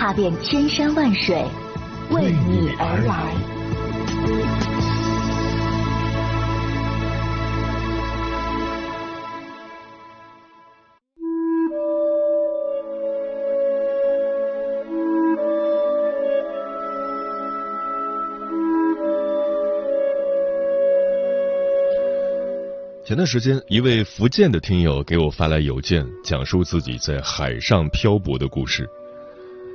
踏遍千山万水，为你而来。前段时间，一位福建的听友给我发来邮件，讲述自己在海上漂泊的故事。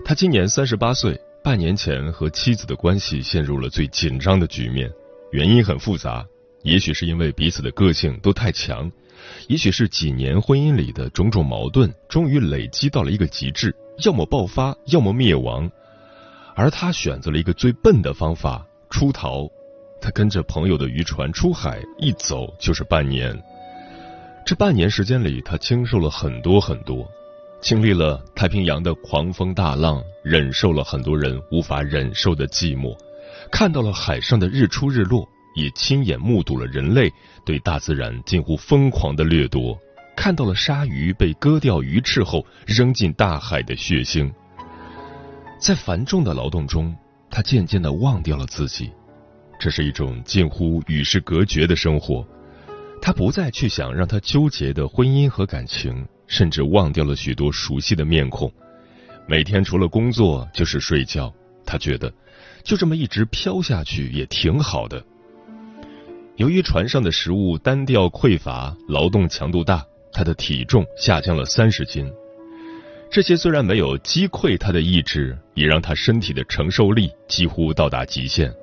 他今年三十八岁，半年前和妻子的关系陷入了最紧张的局面，原因很复杂，也许是因为彼此的个性都太强，也许是几年婚姻里的种种矛盾终于累积到了一个极致，要么爆发，要么灭亡。而他选择了一个最笨的方法——出逃。他跟着朋友的渔船出海，一走就是半年。这半年时间里，他经受了很多很多，经历了太平洋的狂风大浪，忍受了很多人无法忍受的寂寞，看到了海上的日出日落，也亲眼目睹了人类对大自然近乎疯狂的掠夺，看到了鲨鱼被割掉鱼翅后扔进大海的血腥。在繁重的劳动中，他渐渐的忘掉了自己。这是一种近乎与世隔绝的生活，他不再去想让他纠结的婚姻和感情，甚至忘掉了许多熟悉的面孔。每天除了工作就是睡觉，他觉得就这么一直飘下去也挺好的。由于船上的食物单调匮乏，劳动强度大，他的体重下降了三十斤。这些虽然没有击溃他的意志，也让他身体的承受力几乎到达极限。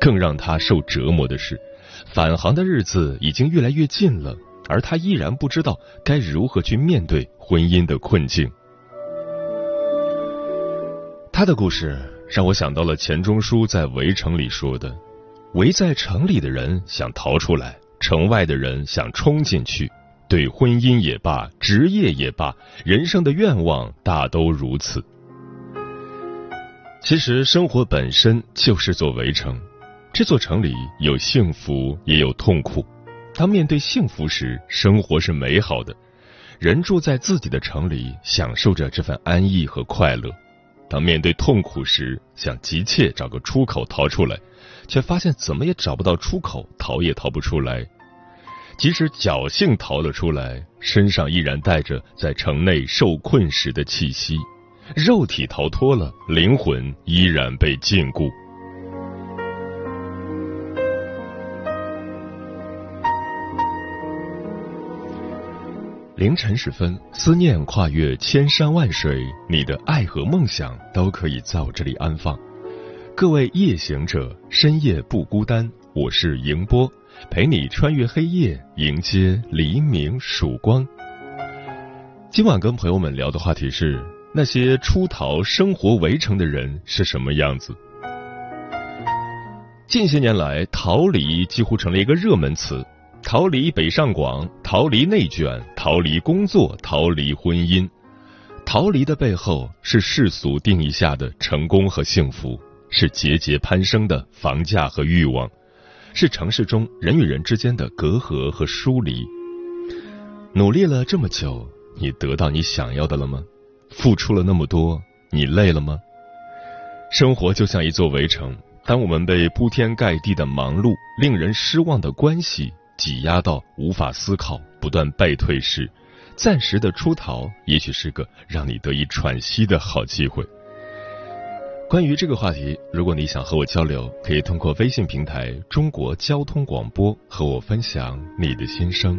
更让他受折磨的是，返航的日子已经越来越近了，而他依然不知道该如何去面对婚姻的困境。他的故事让我想到了钱钟书在《围城》里说的：“围在城里的人想逃出来，城外的人想冲进去。对婚姻也罢，职业也罢，人生的愿望大都如此。其实，生活本身就是座围城。”这座城里有幸福，也有痛苦。当面对幸福时，生活是美好的，人住在自己的城里，享受着这份安逸和快乐；当面对痛苦时，想急切找个出口逃出来，却发现怎么也找不到出口，逃也逃不出来。即使侥幸逃了出来，身上依然带着在城内受困时的气息，肉体逃脱了，灵魂依然被禁锢。凌晨时分，思念跨越千山万水，你的爱和梦想都可以在我这里安放。各位夜行者，深夜不孤单，我是迎波，陪你穿越黑夜，迎接黎明曙光。今晚跟朋友们聊的话题是：那些出逃生活围城的人是什么样子？近些年来，逃离几乎成了一个热门词。逃离北上广，逃离内卷，逃离工作，逃离婚姻。逃离的背后是世俗定义下的成功和幸福，是节节攀升的房价和欲望，是城市中人与人之间的隔阂和疏离。努力了这么久，你得到你想要的了吗？付出了那么多，你累了吗？生活就像一座围城，当我们被铺天盖地的忙碌、令人失望的关系。挤压到无法思考、不断败退时，暂时的出逃也许是个让你得以喘息的好机会。关于这个话题，如果你想和我交流，可以通过微信平台“中国交通广播”和我分享你的心声。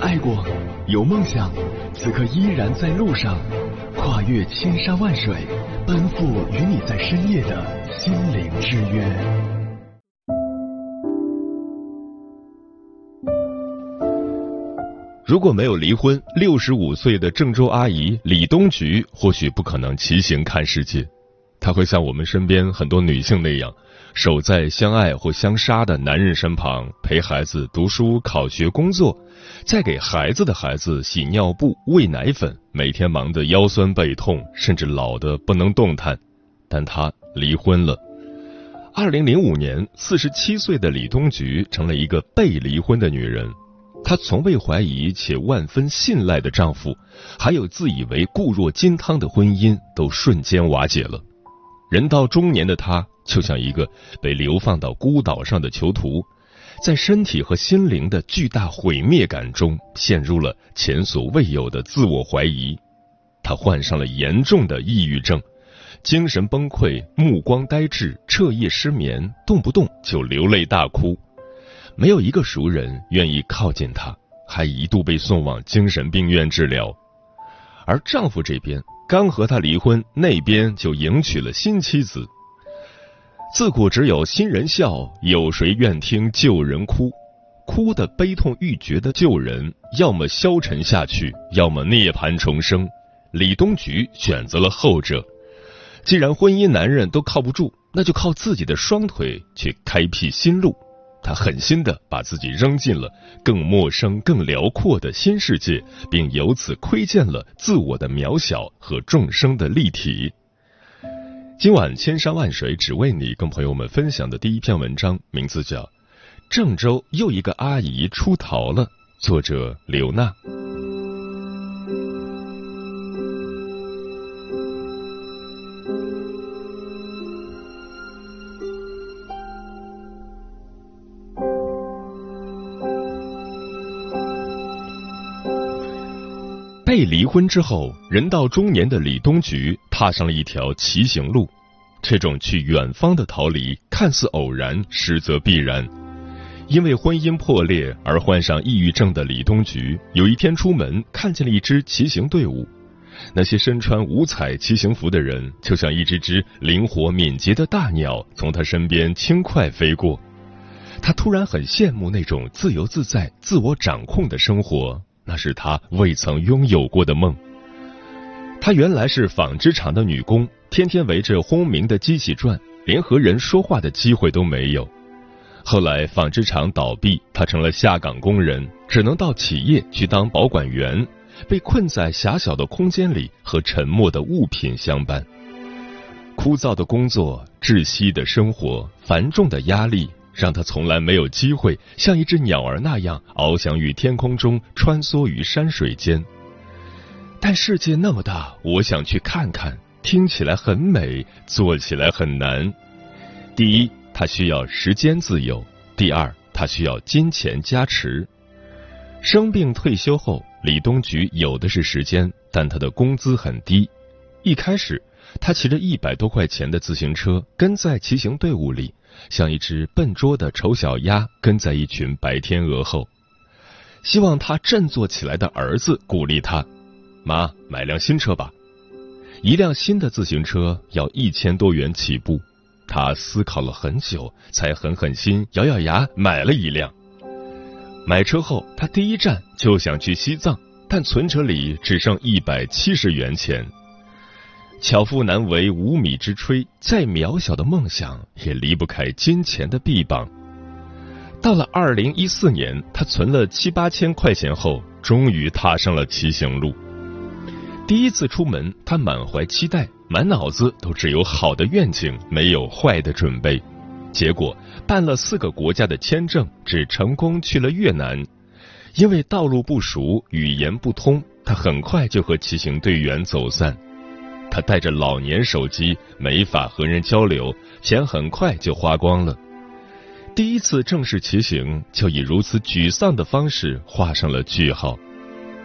爱过，有梦想，此刻依然在路上，跨越千山万水，奔赴与你在深夜的心灵之约。如果没有离婚，六十五岁的郑州阿姨李东菊或许不可能骑行看世界。她会像我们身边很多女性那样，守在相爱或相杀的男人身旁，陪孩子读书、考学、工作，再给孩子的孩子洗尿布、喂奶粉，每天忙得腰酸背痛，甚至老得不能动弹。但她离婚了。二零零五年，四十七岁的李东菊成了一个被离婚的女人。她从未怀疑且万分信赖的丈夫，还有自以为固若金汤的婚姻，都瞬间瓦解了。人到中年的她，就像一个被流放到孤岛上的囚徒，在身体和心灵的巨大毁灭感中，陷入了前所未有的自我怀疑。她患上了严重的抑郁症，精神崩溃，目光呆滞，彻夜失眠，动不动就流泪大哭。没有一个熟人愿意靠近她，还一度被送往精神病院治疗。而丈夫这边刚和她离婚，那边就迎娶了新妻子。自古只有新人笑，有谁愿听旧人哭？哭的悲痛欲绝的旧人，要么消沉下去，要么涅槃重生。李东菊选择了后者。既然婚姻男人都靠不住，那就靠自己的双腿去开辟新路。他狠心的把自己扔进了更陌生、更辽阔的新世界，并由此窥见了自我的渺小和众生的立体。今晚千山万水只为你，跟朋友们分享的第一篇文章，名字叫《郑州又一个阿姨出逃了》，作者刘娜。被离婚之后，人到中年的李东菊踏上了一条骑行路。这种去远方的逃离，看似偶然，实则必然。因为婚姻破裂而患上抑郁症的李东菊，有一天出门看见了一支骑行队伍。那些身穿五彩骑行服的人，就像一只只灵活敏捷的大鸟，从他身边轻快飞过。他突然很羡慕那种自由自在、自我掌控的生活。那是他未曾拥有过的梦。他原来是纺织厂的女工，天天围着轰鸣的机器转，连和人说话的机会都没有。后来纺织厂倒闭，他成了下岗工人，只能到企业去当保管员，被困在狭小的空间里，和沉默的物品相伴。枯燥的工作，窒息的生活，繁重的压力。让他从来没有机会像一只鸟儿那样翱翔于天空中，穿梭于山水间。但世界那么大，我想去看看。听起来很美，做起来很难。第一，他需要时间自由；第二，他需要金钱加持。生病退休后，李东菊有的是时间，但他的工资很低。一开始，他骑着一百多块钱的自行车，跟在骑行队伍里。像一只笨拙的丑小鸭跟在一群白天鹅后，希望他振作起来的儿子鼓励他：“妈，买辆新车吧。”一辆新的自行车要一千多元起步，他思考了很久，才狠狠心咬咬牙买了一辆。买车后，他第一站就想去西藏，但存折里只剩一百七十元钱。巧妇难为无米之炊，再渺小的梦想也离不开金钱的臂膀。到了二零一四年，他存了七八千块钱后，终于踏上了骑行路。第一次出门，他满怀期待，满脑子都只有好的愿景，没有坏的准备。结果办了四个国家的签证，只成功去了越南。因为道路不熟，语言不通，他很快就和骑行队员走散。他带着老年手机，没法和人交流，钱很快就花光了。第一次正式骑行，就以如此沮丧的方式画上了句号。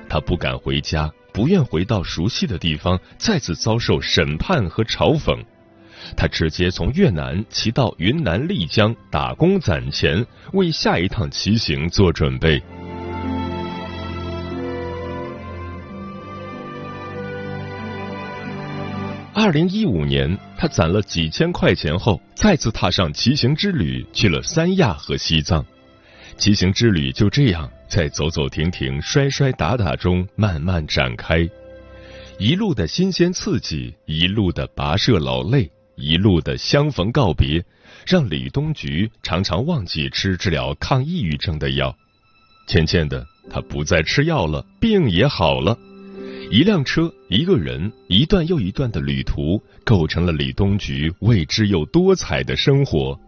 他不敢回家，不愿回到熟悉的地方，再次遭受审判和嘲讽。他直接从越南骑到云南丽江打工攒钱，为下一趟骑行做准备。二零一五年，他攒了几千块钱后，再次踏上骑行之旅，去了三亚和西藏。骑行之旅就这样在走走停停、摔摔打打中慢慢展开，一路的新鲜刺激，一路的跋涉劳累，一路的相逢告别，让李东菊常常忘记吃治疗抗抑郁症的药。渐渐的，他不再吃药了，病也好了。一辆车，一个人，一段又一段的旅途，构成了李东菊未知又多彩的生活。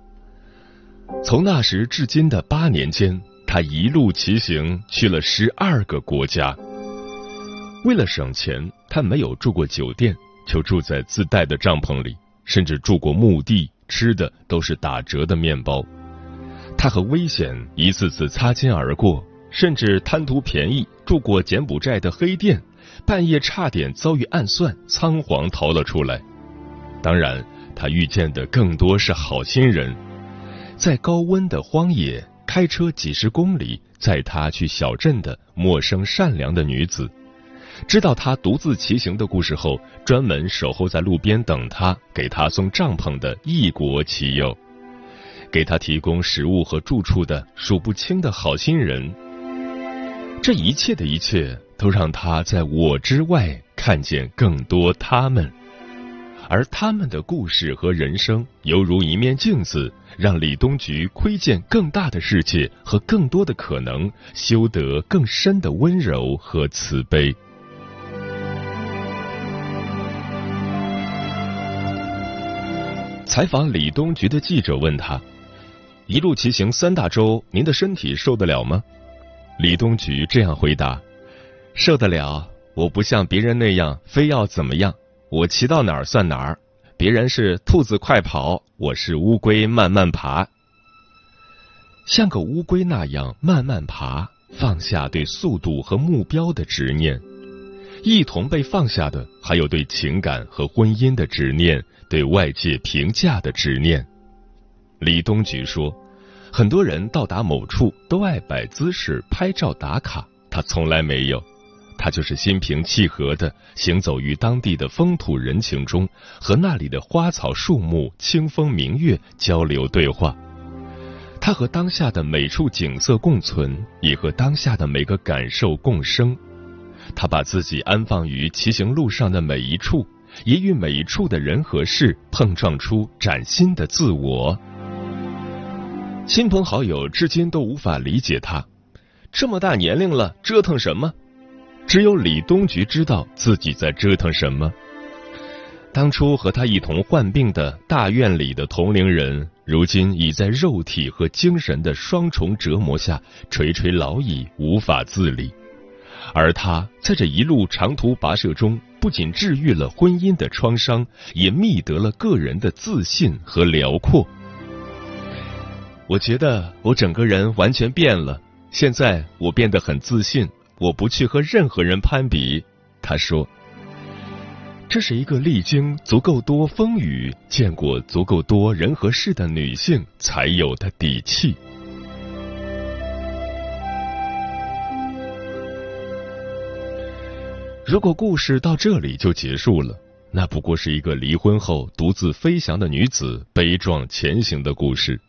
从那时至今的八年间，他一路骑行去了十二个国家。为了省钱，他没有住过酒店，就住在自带的帐篷里，甚至住过墓地，吃的都是打折的面包。他和危险一次次擦肩而过，甚至贪图便宜住过柬埔寨的黑店，半夜差点遭遇暗算，仓皇逃了出来。当然，他遇见的更多是好心人。在高温的荒野开车几十公里载他去小镇的陌生善良的女子，知道他独自骑行的故事后，专门守候在路边等他，给他送帐篷的异国骑友，给他提供食物和住处的数不清的好心人，这一切的一切都让他在我之外看见更多他们。而他们的故事和人生，犹如一面镜子，让李东菊窥见更大的世界和更多的可能，修得更深的温柔和慈悲。采访李东菊的记者问他：“一路骑行三大洲，您的身体受得了吗？”李东菊这样回答：“受得了，我不像别人那样非要怎么样。”我骑到哪儿算哪儿，别人是兔子快跑，我是乌龟慢慢爬。像个乌龟那样慢慢爬，放下对速度和目标的执念，一同被放下的还有对情感和婚姻的执念，对外界评价的执念。李东菊说，很多人到达某处都爱摆姿势、拍照打卡，他从来没有。他就是心平气和的行走于当地的风土人情中，和那里的花草树木、清风明月交流对话。他和当下的每处景色共存，也和当下的每个感受共生。他把自己安放于骑行路上的每一处，也与每一处的人和事碰撞出崭新的自我。亲朋好友至今都无法理解他，这么大年龄了，折腾什么？只有李东菊知道自己在折腾什么。当初和他一同患病的大院里的同龄人，如今已在肉体和精神的双重折磨下垂垂老矣，无法自理。而他在这一路长途跋涉中，不仅治愈了婚姻的创伤，也觅得了个人的自信和辽阔。我觉得我整个人完全变了，现在我变得很自信。我不去和任何人攀比，他说：“这是一个历经足够多风雨、见过足够多人和事的女性才有的底气。”如果故事到这里就结束了，那不过是一个离婚后独自飞翔的女子悲壮前行的故事。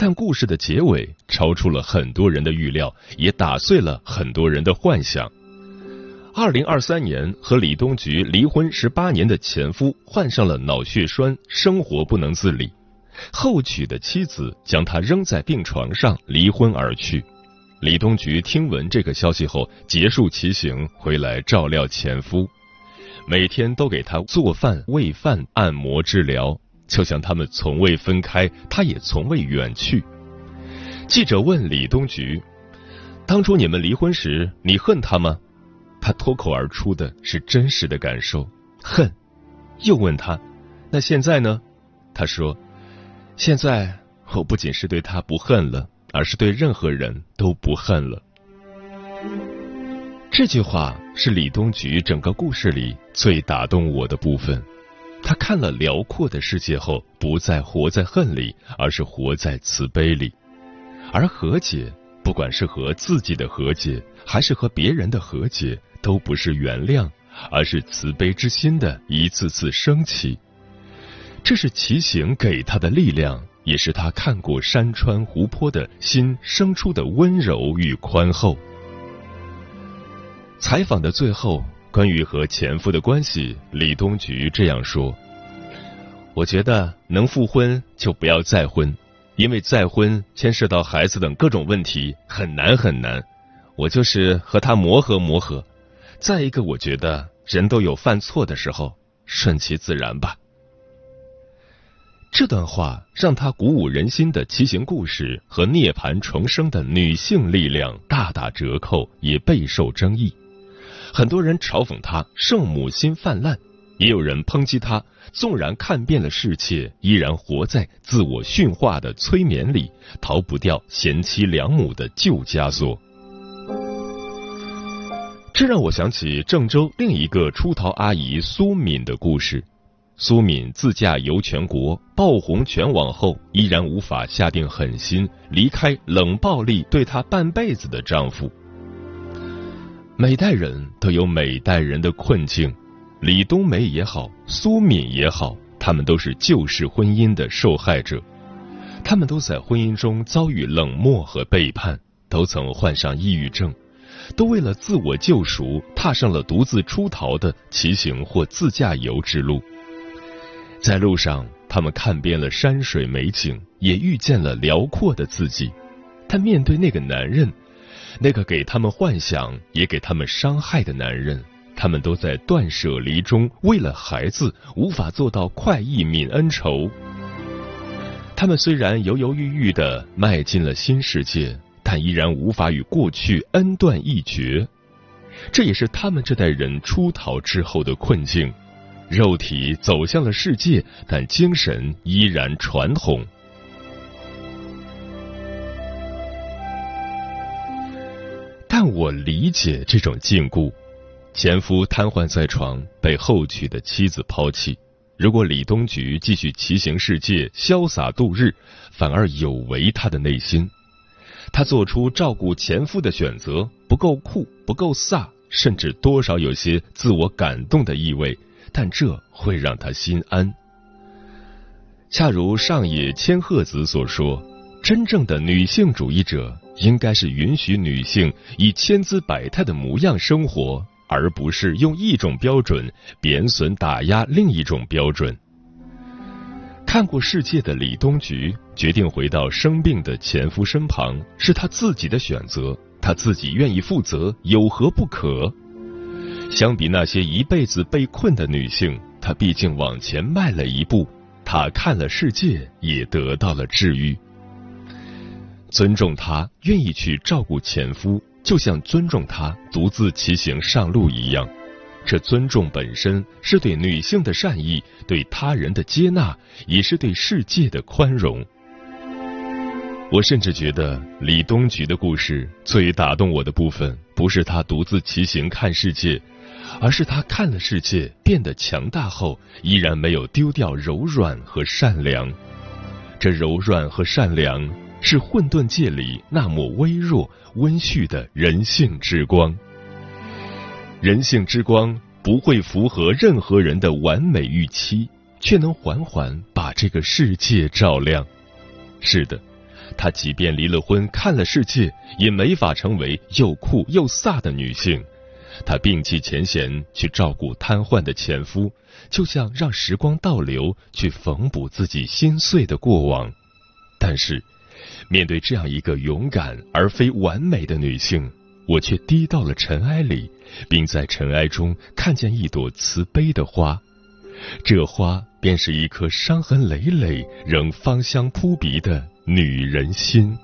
但故事的结尾超出了很多人的预料，也打碎了很多人的幻想。二零二三年，和李东菊离婚十八年的前夫患上了脑血栓，生活不能自理。后娶的妻子将他扔在病床上，离婚而去。李东菊听闻这个消息后，结束骑行回来照料前夫，每天都给他做饭、喂饭、按摩、治疗。就像他们从未分开，他也从未远去。记者问李东菊：“当初你们离婚时，你恨他吗？他脱口而出的是真实的感受，恨。又问他，那现在呢？他说，现在我不仅是对他不恨了，而是对任何人都不恨了。这句话是李东菊整个故事里最打动我的部分。他看了辽阔的世界后，不再活在恨里，而是活在慈悲里。而和解，不管是和自己的和解，还是和别人的和解，都不是原谅，而是慈悲之心的一次次升起。这是骑行给他的力量，也是他看过山川湖泊的心生出的温柔与宽厚。采访的最后。关于和前夫的关系，李东菊这样说：“我觉得能复婚就不要再婚，因为再婚牵涉到孩子等各种问题，很难很难。我就是和他磨合磨合。再一个，我觉得人都有犯错的时候，顺其自然吧。”这段话让他鼓舞人心的骑行故事和涅槃重生的女性力量大打折扣，也备受争议。很多人嘲讽他圣母心泛滥，也有人抨击他纵然看遍了世界，依然活在自我驯化的催眠里，逃不掉贤妻良母的旧枷锁。这让我想起郑州另一个出逃阿姨苏敏的故事。苏敏自驾游全国，爆红全网后，依然无法下定狠心离开冷暴力对她半辈子的丈夫。每代人都有每代人的困境，李冬梅也好，苏敏也好，他们都是旧式婚姻的受害者。他们都在婚姻中遭遇冷漠和背叛，都曾患上抑郁症，都为了自我救赎，踏上了独自出逃的骑行或自驾游之路。在路上，他们看遍了山水美景，也遇见了辽阔的自己。但面对那个男人。那个给他们幻想也给他们伤害的男人，他们都在断舍离中，为了孩子无法做到快意泯恩仇。他们虽然犹犹豫豫的迈进了新世界，但依然无法与过去恩断义绝。这也是他们这代人出逃之后的困境：肉体走向了世界，但精神依然传统。但我理解这种禁锢，前夫瘫痪在床，被后娶的妻子抛弃。如果李东菊继续骑行世界，潇洒度日，反而有违他的内心。他做出照顾前夫的选择，不够酷，不够飒，甚至多少有些自我感动的意味。但这会让他心安。恰如上野千鹤子所说。真正的女性主义者应该是允许女性以千姿百态的模样生活，而不是用一种标准贬损打压另一种标准。看过世界的李东菊决定回到生病的前夫身旁，是她自己的选择，她自己愿意负责，有何不可？相比那些一辈子被困的女性，她毕竟往前迈了一步，她看了世界，也得到了治愈。尊重他愿意去照顾前夫，就像尊重他独自骑行上路一样。这尊重本身是对女性的善意，对他人的接纳，也是对世界的宽容。我甚至觉得李东菊的故事最打动我的部分，不是他独自骑行看世界，而是他看了世界变得强大后，依然没有丢掉柔软和善良。这柔软和善良。是混沌界里那抹微弱、温煦的人性之光。人性之光不会符合任何人的完美预期，却能缓缓把这个世界照亮。是的，她即便离了婚，看了世界，也没法成为又酷又飒的女性。她摒弃前嫌，去照顾瘫痪的前夫，就像让时光倒流，去缝补自己心碎的过往。但是。面对这样一个勇敢而非完美的女性，我却低到了尘埃里，并在尘埃中看见一朵慈悲的花。这花便是一颗伤痕累累仍芳香扑鼻的女人心。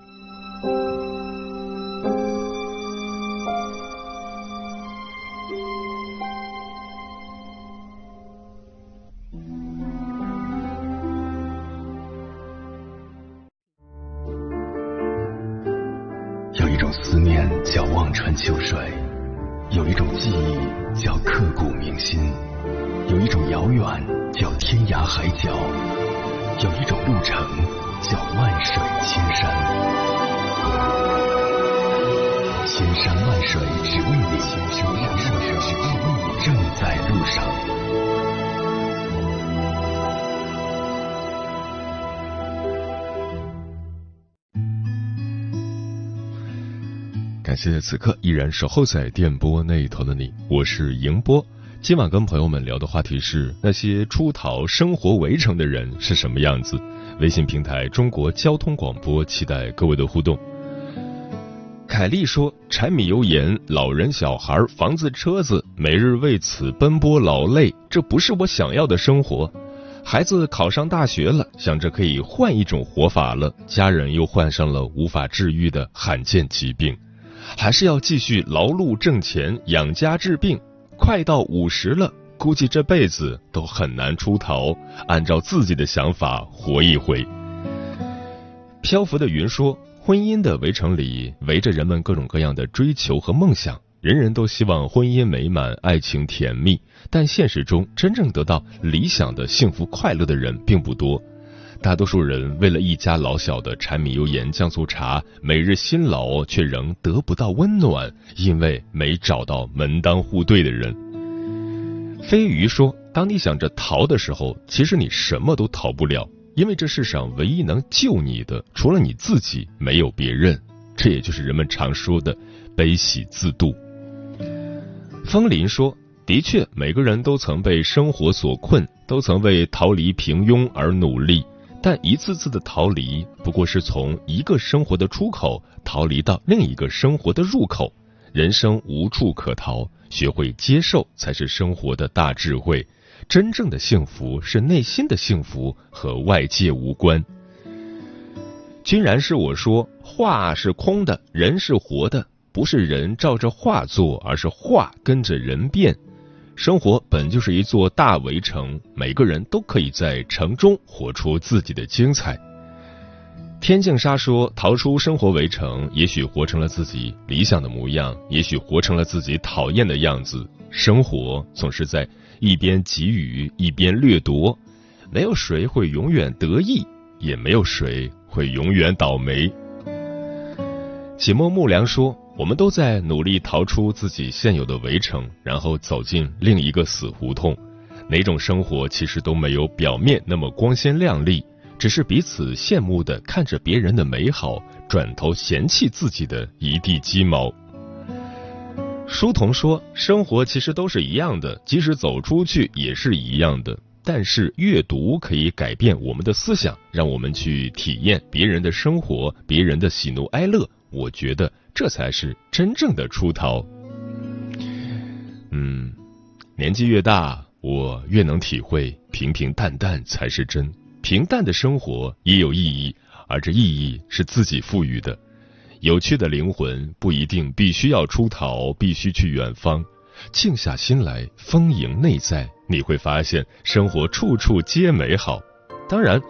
谢此刻依然守候在电波那一头的你，我是迎波。今晚跟朋友们聊的话题是那些出逃生活围城的人是什么样子。微信平台中国交通广播，期待各位的互动。凯丽说：“柴米油盐，老人小孩，房子车子，每日为此奔波劳累，这不是我想要的生活。孩子考上大学了，想着可以换一种活法了，家人又患上了无法治愈的罕见疾病。”还是要继续劳碌挣钱养家治病，快到五十了，估计这辈子都很难出头。按照自己的想法活一回。漂浮的云说：“婚姻的围城里围着人们各种各样的追求和梦想，人人都希望婚姻美满，爱情甜蜜，但现实中真正得到理想的幸福快乐的人并不多。”大多数人为了一家老小的柴米油盐酱醋茶，每日辛劳却仍得不到温暖，因为没找到门当户对的人。飞鱼说：“当你想着逃的时候，其实你什么都逃不了，因为这世上唯一能救你的，除了你自己，没有别人。这也就是人们常说的悲喜自度。”风林说：“的确，每个人都曾被生活所困，都曾为逃离平庸而努力。”但一次次的逃离，不过是从一个生活的出口逃离到另一个生活的入口。人生无处可逃，学会接受才是生活的大智慧。真正的幸福是内心的幸福，和外界无关。居然是我说，画是空的，人是活的，不是人照着画做，而是画跟着人变。生活本就是一座大围城，每个人都可以在城中活出自己的精彩。天净沙说：“逃出生活围城，也许活成了自己理想的模样，也许活成了自己讨厌的样子。生活总是在一边给予，一边掠夺，没有谁会永远得意，也没有谁会永远倒霉。”启墨木良说。我们都在努力逃出自己现有的围城，然后走进另一个死胡同。哪种生活其实都没有表面那么光鲜亮丽，只是彼此羡慕的看着别人的美好，转头嫌弃自己的一地鸡毛。书童说：“生活其实都是一样的，即使走出去也是一样的。但是阅读可以改变我们的思想，让我们去体验别人的生活，别人的喜怒哀乐。我觉得。”这才是真正的出逃。嗯，年纪越大，我越能体会平平淡淡才是真。平淡的生活也有意义，而这意义是自己赋予的。有趣的灵魂不一定必须要出逃，必须去远方。静下心来，丰盈内在，你会发现生活处处皆美好。当然，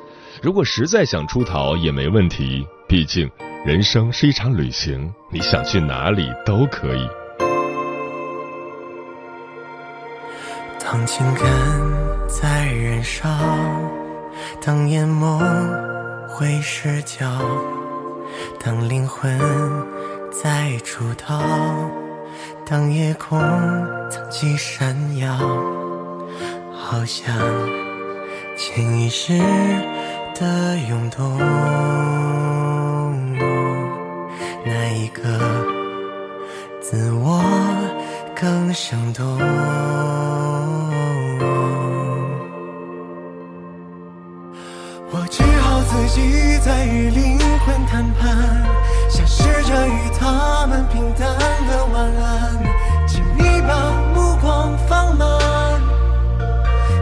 如果实在想出逃也没问题，毕竟。人生是一场旅行，你想去哪里都可以。当情感在燃烧，当眼眸会失焦，当灵魂在出逃，当夜空藏起闪耀，好像潜意识的涌动。一个自我更生动？我只好自己在与灵魂谈判，想试着与他们平淡的晚安。请你把目光放慢，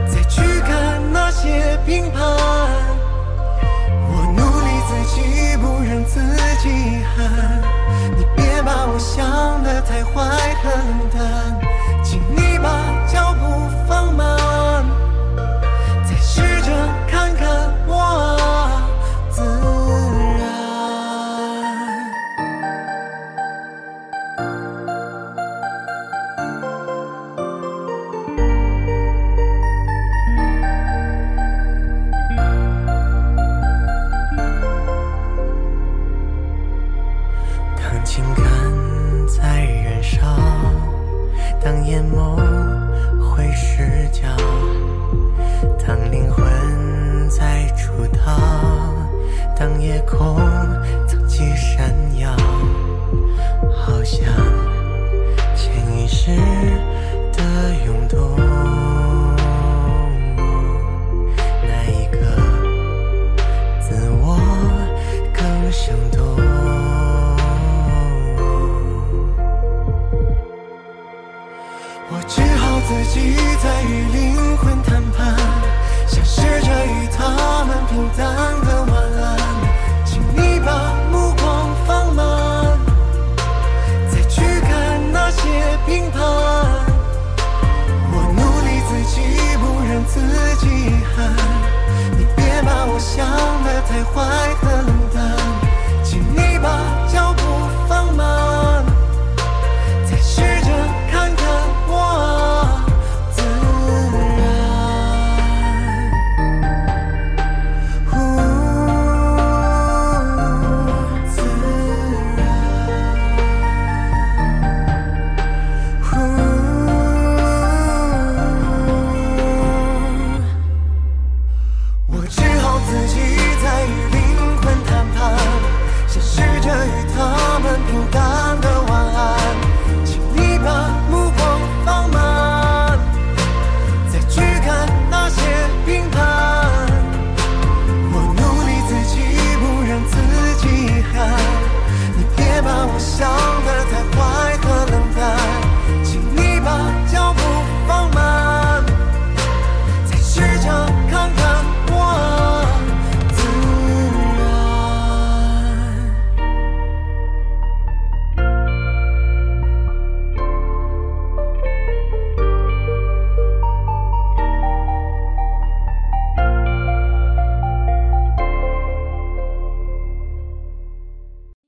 再去看那些评判。我努力自己遗憾，你别把我想的太坏很淡，